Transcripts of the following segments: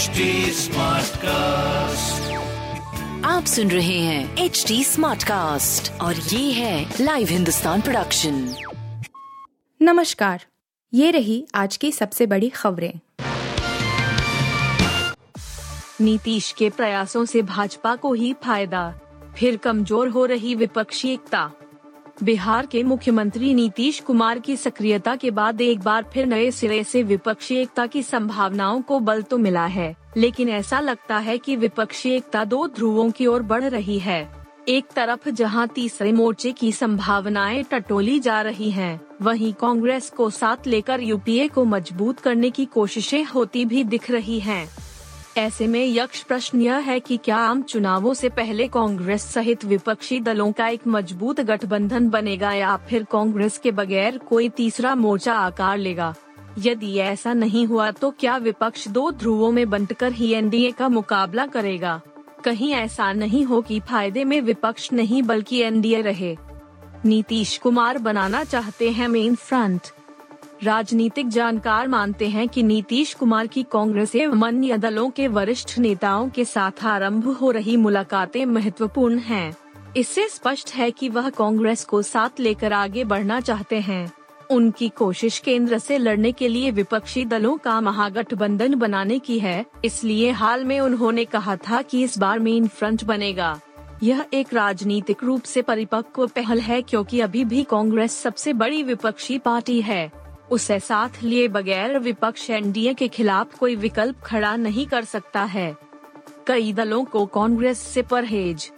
HD cast आप सुन रहे हैं एच डी स्मार्ट कास्ट और ये है लाइव हिंदुस्तान प्रोडक्शन नमस्कार ये रही आज की सबसे बड़ी खबरें। नीतीश के प्रयासों से भाजपा को ही फ़ायदा फिर कमज़ोर हो रही विपक्षी एकता। बिहार के मुख्यमंत्री नीतीश कुमार की सक्रियता के बाद एक बार फिर नए सिरे से विपक्षी एकता की संभावनाओं को बल तो मिला है लेकिन ऐसा लगता है कि विपक्षी एकता दो ध्रुवों की ओर बढ़ रही है एक तरफ़ जहाँ तीसरे मोर्चे की संभावनाएँ टटोली जा रही हैं, वहीं कांग्रेस को साथ लेकर यूपीए को मज़बूत करने की कोशिशें होती भी दिख रही हैं। ऐसे में यक्ष प्रश्न यह है कि क्या आम चुनावों से पहले कांग्रेस सहित विपक्षी दलों का एक मज़बूत गठबंधन बनेगा या फिर कांग्रेस के बगैर कोई तीसरा मोर्चा आकार लेगा? यदि ऐसा नहीं हुआ तो क्या विपक्ष दो ध्रुवों में बंटकर ही एनडीए का मुकाबला करेगा? कहीं ऐसा नहीं हो कि फ़ायदे में विपक्ष नहीं बल्कि एनडीए रहे। नीतीश कुमार बनाना चाहते हैं मेन फ्रंट। राजनीतिक जानकार मानते हैं कि नीतीश कुमार की कांग्रेस एवं अन्य दलों के वरिष्ठ नेताओं के साथ आरंभ हो रही मुलाकातें महत्वपूर्ण हैं। इससे स्पष्ट है कि वह कांग्रेस को साथ लेकर आगे बढ़ना चाहते हैं। उनकी कोशिश केंद्र से लड़ने के लिए विपक्षी दलों का महागठबंधन बनाने की है, इसलिए हाल में उन्होंने कहा था कि इस बार मेन फ्रंट बनेगा। यह एक राजनीतिक रूप से परिपक्व पहल है क्योंकि अभी भी कांग्रेस सबसे बड़ी विपक्षी पार्टी है। उसे साथ लिए बगैर विपक्ष एनडीए के खिलाफ कोई विकल्प खड़ा नहीं कर सकता है। कई दलों को कांग्रेस से परहेज।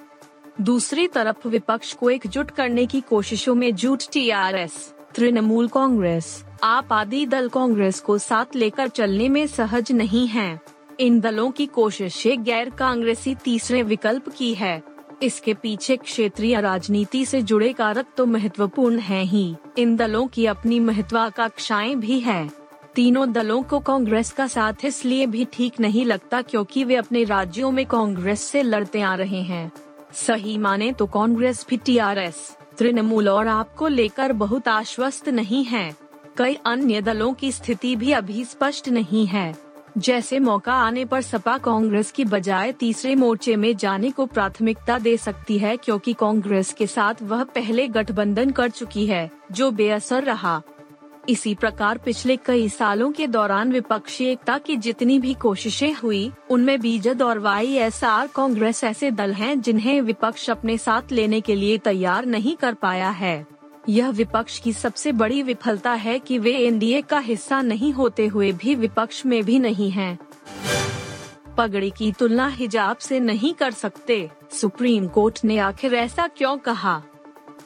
दूसरी तरफ़ विपक्ष को एकजुट करने की कोशिशों में जुट टीआरएस, तृणमूल कांग्रेस आप आदि दल कांग्रेस को साथ लेकर चलने में सहज नहीं है। इन दलों की कोशिशें गैर कांग्रेसी तीसरे विकल्प की है। इसके पीछे क्षेत्रीय राजनीति से जुड़े कारक तो महत्वपूर्ण हैं ही। इन दलों की अपनी महत्वाकांक्षाएँ भी हैं। तीनों दलों को कांग्रेस का साथ इसलिए भी ठीक नहीं लगता क्योंकि वे अपने राज्यों में कांग्रेस से लड़ते आ रहे हैं। सही माने तो कांग्रेस भी टीआरएस, तृणमूल और आपको लेकर बहुत आश्वस्त नहीं है। कई अन्य दलों की स्थिति भी अभी स्पष्ट नहीं है। जैसे मौका आने पर सपा कांग्रेस की बजाय तीसरे मोर्चे में जाने को प्राथमिकता दे सकती है क्योंकि कांग्रेस के साथ वह पहले गठबंधन कर चुकी है, जो बेअसर रहा। इसी प्रकार पिछले कई सालों के दौरान विपक्षी एकता की जितनी भी कोशिशें हुई, उनमें बीजद और वाई एस आर कांग्रेस ऐसे दल हैं जिन्हें विपक्ष अपने साथ लेने के लिए तैयार नहीं कर पाया है। यह विपक्ष की सबसे बड़ी विफलता है कि वे एनडीए का हिस्सा नहीं होते हुए भी विपक्ष में भी नहीं हैं। पगड़ी की तुलना हिजाब से नहीं कर सकते, सुप्रीम कोर्ट ने आखिर ऐसा क्यों कहा?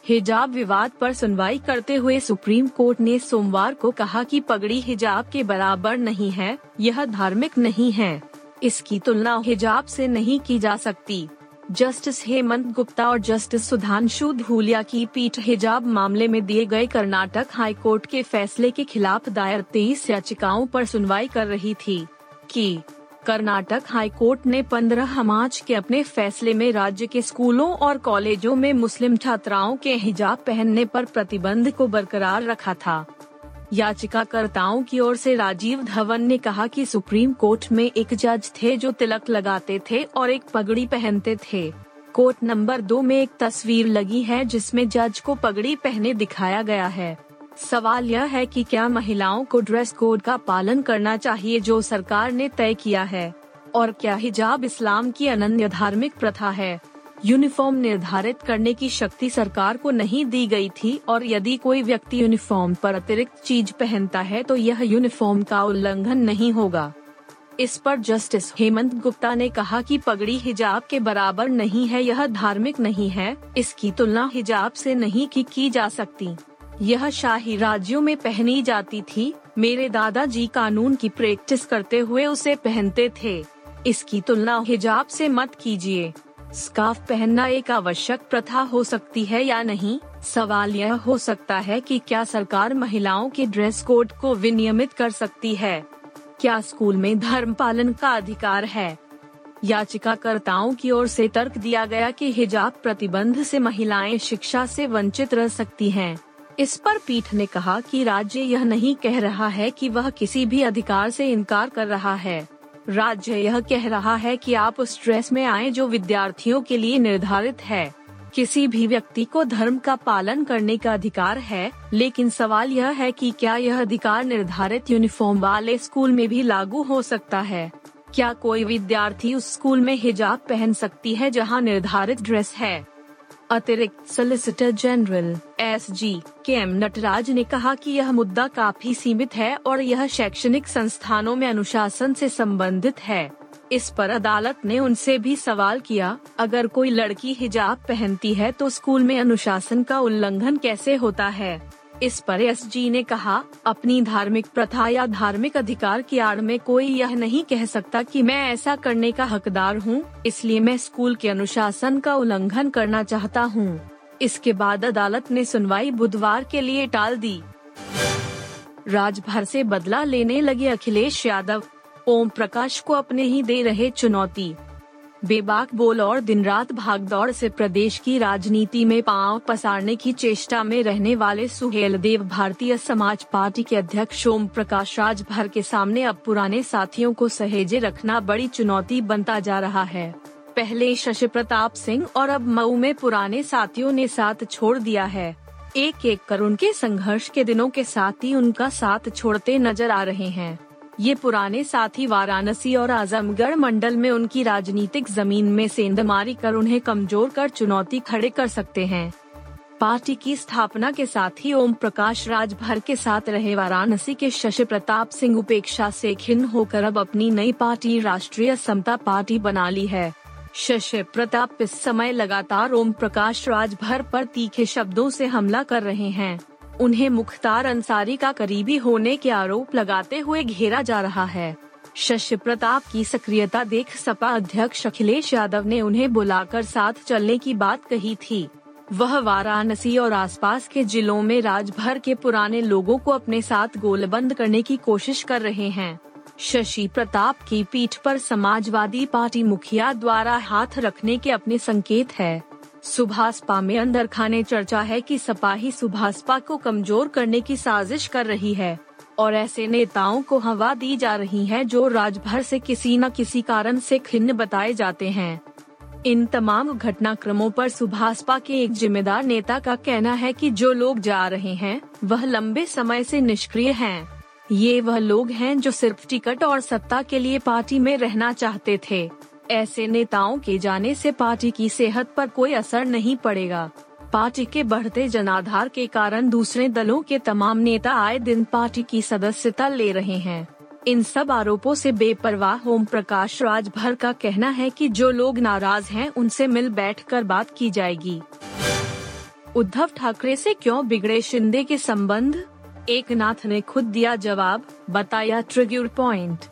हिजाब विवाद पर सुनवाई करते हुए सुप्रीम कोर्ट ने सोमवार को कहा कि पगड़ी हिजाब के बराबर नहीं है, यह धार्मिक नहीं है। इसकी तुलना हिजाब से नहीं की जा सकती। जस्टिस हेमंत गुप्ता और जस्टिस सुधांशु धूलिया की पीठ हिजाब मामले में दिए गए कर्नाटक हाईकोर्ट के फैसले के खिलाफ दायर तेईस याचिकाओं पर सुनवाई कर रही थी कि कर्नाटक हाईकोर्ट ने 15 मार्च के अपने फैसले में राज्य के स्कूलों और कॉलेजों में मुस्लिम छात्राओं के हिजाब पहनने पर प्रतिबंध को बरकरार रखा था। याचिकाकर्ताओं की ओर से राजीव धवन ने कहा कि सुप्रीम कोर्ट में एक जज थे जो तिलक लगाते थे और एक पगड़ी पहनते थे। कोर्ट नंबर दो में एक तस्वीर लगी है जिसमें जज को पगड़ी पहने दिखाया गया है। सवाल यह है कि क्या महिलाओं को ड्रेस कोड का पालन करना चाहिए जो सरकार ने तय किया है? और क्या हिजाब इस्लाम की अनन्य धार्मिक प्रथा है? यूनिफॉर्म निर्धारित करने की शक्ति सरकार को नहीं दी गई थी और यदि कोई व्यक्ति यूनिफॉर्म पर अतिरिक्त चीज़ पहनता है तो यह यूनिफॉर्म का उल्लंघन नहीं होगा। इस पर जस्टिस हेमंत गुप्ता ने कहा कि पगड़ी हिजाब के बराबर नहीं है यह धार्मिक नहीं है इसकी तुलना हिजाब से नहीं की, की जा सकती। यह शाही राज्यों में पहनी जाती थी। मेरे दादाजी कानून की प्रैक्टिस करते हुए उसे पहनते थे। इसकी तुलना हिजाब से मत कीजिए। स्कार्फ पहनना एक आवश्यक प्रथा हो सकती है या नहीं? सवाल यह हो सकता है कि क्या सरकार महिलाओं के ड्रेस कोड को विनियमित कर सकती है? क्या स्कूल में धर्म पालन का अधिकार है? याचिकाकर्ताओं की ओर से तर्क दिया गया कि हिजाब प्रतिबंध से महिलाएँ शिक्षा से वंचित रह सकती हैं। इस पर पीठ ने कहा कि राज्य यह नहीं कह रहा है कि वह किसी भी अधिकार से इनकार कर रहा है। राज्य यह कह रहा है कि आप उस ड्रेस में आए जो विद्यार्थियों के लिए निर्धारित है। किसी भी व्यक्ति को धर्म का पालन करने का अधिकार है, लेकिन सवाल यह है कि क्या यह अधिकार निर्धारित यूनिफॉर्म वाले स्कूल में भी लागू हो सकता है? क्या कोई विद्यार्थी उस स्कूल में हिजाब पहन सकती है जहाँ निर्धारित ड्रेस है? अतिरिक्त सोलिसिटर जनरल एस जी के एम नटराज ने कहा कि यह मुद्दा काफ़ी सीमित है और यह शैक्षणिक संस्थानों में अनुशासन से संबंधित है। इस पर अदालत ने उनसे भी सवाल किया, अगर कोई लड़की हिजाब पहनती है तो स्कूल में अनुशासन का उल्लंघन कैसे होता है? इस पर एस जी ने कहा, अपनी धार्मिक प्रथा या धार्मिक अधिकार की आड़ में कोई यह नहीं कह सकता कि मैं ऐसा करने का हकदार हूँ, इसलिए मैं स्कूल के अनुशासन का उल्लंघन करना चाहता हूँ। इसके बाद अदालत ने सुनवाई बुधवार के लिए टाल दी। राजभर से बदला लेने लगे अखिलेश यादव। ओम प्रकाश को अपने ही दे रहे चुनौती। बेबाक बोल और दिन रात भागदौड़ से प्रदेश की राजनीति में पाँव पसारने की चेष्टा में रहने वाले सुहेल देव भारतीय समाज पार्टी के अध्यक्ष ओम प्रकाश राजभर के सामने अब पुराने साथियों को सहेजे रखना बड़ी चुनौती बनता जा रहा है। पहले शशि प्रताप सिंह और अब मऊ में पुराने साथियों ने साथ छोड़ दिया है। एक एक कर उनके संघर्ष के दिनों के साथ ही उनका साथ छोड़ते नज़र आ रहे हैं। ये पुराने साथी वाराणसी और आजमगढ़ मंडल में उनकी राजनीतिक ज़मीन में सेंधमारी कर उन्हें कमज़ोर कर चुनौती खड़े कर सकते हैं। पार्टी की स्थापना के साथ ही ओम प्रकाश राजभर के साथ रहे वाराणसी के शशि प्रताप सिंह उपेक्षा से खिन्न होकर अब अपनी नई पार्टी राष्ट्रीय समता पार्टी बना ली है। शशि प्रताप इस समय लगातार ओम प्रकाश राजभर पर तीखे शब्दों से हमला कर रहे हैं। उन्हें मुख्तार अंसारी का करीबी होने के आरोप लगाते हुए घेरा जा रहा है। शशि प्रताप की सक्रियता देख सपा अध्यक्ष अखिलेश यादव ने उन्हें बुलाकर साथ चलने की बात कही थी। वह वाराणसी और आसपास के जिलों में राजभर के पुराने लोगों को अपने साथ गोलबंद करने की कोशिश कर रहे हैं। शशि प्रताप की पीठ पर समाजवादी पार्टी मुखिया द्वारा हाथ रखने के अपने संकेत है। सुभाषपा में अंदर खाने चर्चा है कि सपा ही सुभाषपा को कमज़ोर करने की साजिश कर रही है, और ऐसे नेताओं को हवा दी जा रही है जो राजभर से किसी न किसी कारण से खिन्न बताए जाते हैं इन तमाम घटनाक्रमों पर सुभाषपा के एक जिम्मेदार नेता का कहना है कि जो लोग जा रहे हैं, वह लंबे समय से निष्क्रिय हैं। ये वह लोग हैं जो सिर्फ़ टिकट और सत्ता के लिए पार्टी में रहना चाहते थे ऐसे नेताओं के जाने से पार्टी की सेहत पर कोई असर नहीं पड़ेगा। पार्टी के बढ़ते जनाधार के कारण दूसरे दलों के तमाम नेता आए दिन पार्टी की सदस्यता ले रहे हैं। इन सब आरोपों से बेपरवाह ओम प्रकाश राजभर का कहना है कि जो लोग नाराज़ हैं, उनसे मिल बैठकर बात की जाएगी। उद्धव ठाकरे से क्यों बिगड़े शिंदे के संबंध? एक नाथ ने खुद दिया जवाब, बताया ट्रिग्यूर पॉइंट।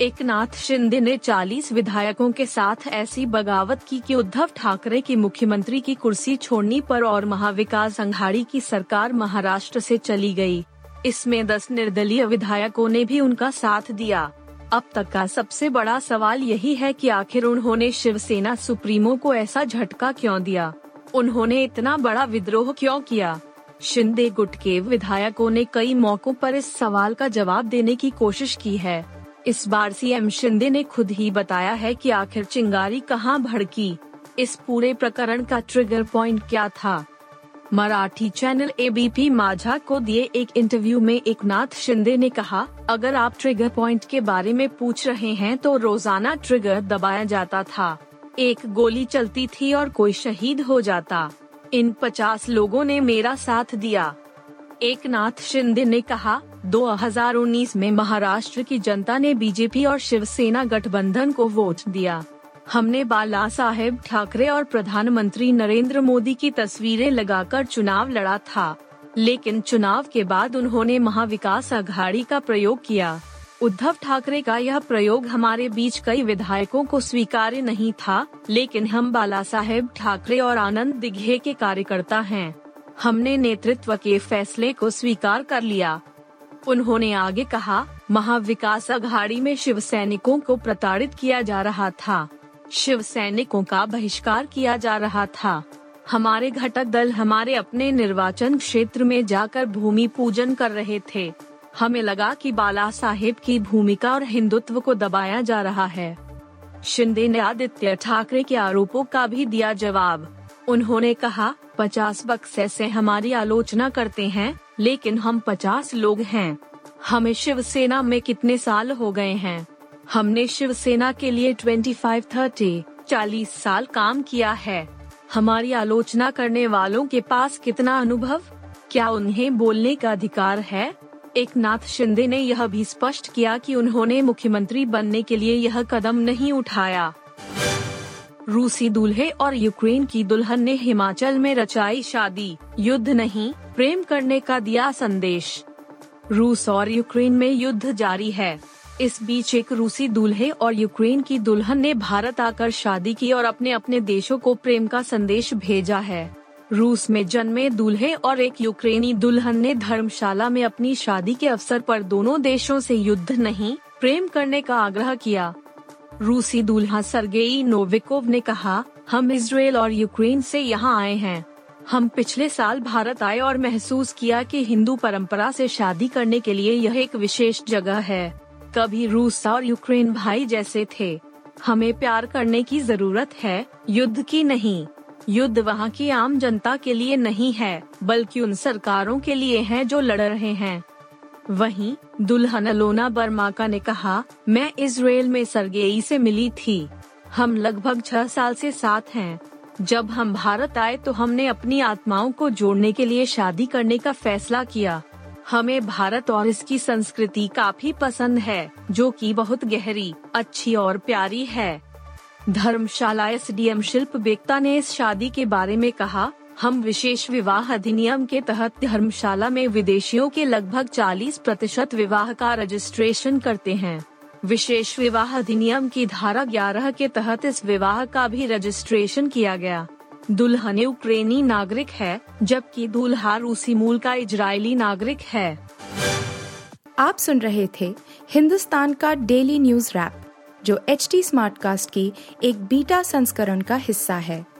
एक नाथ शिंदे ने 40 विधायकों के साथ ऐसी बगावत की कि उद्धव ठाकरे की मुख्यमंत्री की कुर्सी छोड़नी पर और महाविकास अघाड़ी की सरकार महाराष्ट्र से चली गई। इसमें 10 निर्दलीय विधायकों ने भी उनका साथ दिया। अब तक का सबसे बड़ा सवाल यही है कि आखिर उन्होंने शिवसेना सुप्रीमो को ऐसा झटका क्यों दिया? उन्होंने इतना बड़ा विद्रोह क्यों किया? शिंदे गुट के विधायकों ने कई मौकों पर इस सवाल का जवाब देने की कोशिश की है। इस बार सीएम शिंदे ने खुद ही बताया है कि आखिर चिंगारी कहाँ भड़की। इस पूरे प्रकरण का ट्रिगर पॉइंट क्या था? मराठी चैनल एबीपी माझा को दिए एक इंटरव्यू में एक नाथ शिंदे ने कहा, अगर आप ट्रिगर पॉइंट के बारे में पूछ रहे हैं तो रोज़ाना ट्रिगर दबाया जाता था। एक गोली चलती थी और कोई शहीद हो जाता। इन पचास लोगों ने मेरा साथ दिया। एक नाथ शिंदे ने कहा 2019 में महाराष्ट्र की जनता ने बीजेपी और शिवसेना गठबंधन को वोट दिया। हमने बाला साहेब ठाकरे और प्रधानमंत्री नरेंद्र मोदी की तस्वीरें लगाकर चुनाव लड़ा था, लेकिन चुनाव के बाद उन्होंने महाविकास अघाड़ी का प्रयोग किया। उद्धव ठाकरे का यह प्रयोग हमारे बीच कई विधायकों को स्वीकार्य नहीं था, लेकिन हम बाला साहेब ठाकरे और आनंद दिघे के कार्यकर्ता हैं। हमने नेतृत्व के फैसले को स्वीकार कर लिया। उन्होंने आगे कहा महाविकास अघाड़ी में शिव सैनिकों को प्रताड़ित किया जा रहा था। शिव सैनिकों का बहिष्कार किया जा रहा था। हमारे घटक दल हमारे अपने निर्वाचन क्षेत्र में जाकर भूमि पूजन कर रहे थे। हमें लगा कि बाला साहेब की भूमिका और हिंदुत्व को दबाया जा रहा है। शिंदे ने आदित्य ठाकरे के आरोपों का भी दिया जवाब। उन्होंने कहा, पचास बक्से से हमारी आलोचना करते हैं लेकिन हम पचास लोग हैं। हमें शिवसेना में कितने साल हो गए हैं? हमने शिवसेना के लिए ट्वेंटी फाइव थर्टी चालीस साल काम किया है। हमारी आलोचना करने वालों के पास कितना अनुभव? क्या उन्हें बोलने का अधिकार है? एक नाथ शिंदे ने यह भी स्पष्ट किया कि उन्होंने मुख्यमंत्री बनने के लिए यह कदम नहीं उठाया। रूसी दूल्हे और यूक्रेन की दुल्हन ने हिमाचल में रचाई शादी, युद्ध नहीं, प्रेम करने का दिया संदेश। रूस और यूक्रेन में युद्ध जारी है। इस बीच एक रूसी दूल्हे और यूक्रेन की दुल्हन ने भारत आकर शादी की और अपने अपने देशों को प्रेम का संदेश भेजा है। रूस में जन्मे दूल्हे और एक यूक्रेनी दुल्हन ने धर्मशाला में अपनी शादी के अवसर पर दोनों देशों से युद्ध नहीं, प्रेम करने का आग्रह किया। रूसी दूल्हा सरगेई नोविकोव ने कहा, हम इसराइल और यूक्रेन से यहाँ आए हैं। हम पिछले साल भारत आए और महसूस किया कि हिंदू परंपरा से शादी करने के लिए यह एक विशेष जगह है। कभी रूस और यूक्रेन भाई जैसे थे। हमें प्यार करने की ज़रूरत है, युद्ध की नहीं। युद्ध वहाँ की आम जनता के लिए नहीं है, बल्कि उन सरकारों के लिए है जो लड़ रहे हैं। वहीं दुल्हन अलोना बर्माका ने कहा, मैं इसराइल में सरगेई से मिली थी। हम लगभग छह साल से साथ हैं। जब हम भारत आए तो हमने अपनी आत्माओं को जोड़ने के लिए शादी करने का फैसला किया। हमें भारत और इसकी संस्कृति काफ़ी पसंद है, जो कि बहुत गहरी, अच्छी और प्यारी है। धर्मशाला एस डी एम शिल्प बेक्ता ने इस शादी के बारे में कहा हम विशेष विवाह अधिनियम के तहत धर्मशाला में विदेशियों के लगभग 40 प्रतिशत विवाह का रजिस्ट्रेशन करते हैं। विशेष विवाह अधिनियम की धारा 11 के तहत इस विवाह का भी रजिस्ट्रेशन किया गया। दुल्हन यूक्रेनी नागरिक है, जबकि दूल्हा रूसी मूल का इजरायली नागरिक है। आप सुन रहे थे हिंदुस्तान का डेली न्यूज़ रैप जो एच टी स्मार्टकास्ट की एक बीटा संस्करण का हिस्सा है।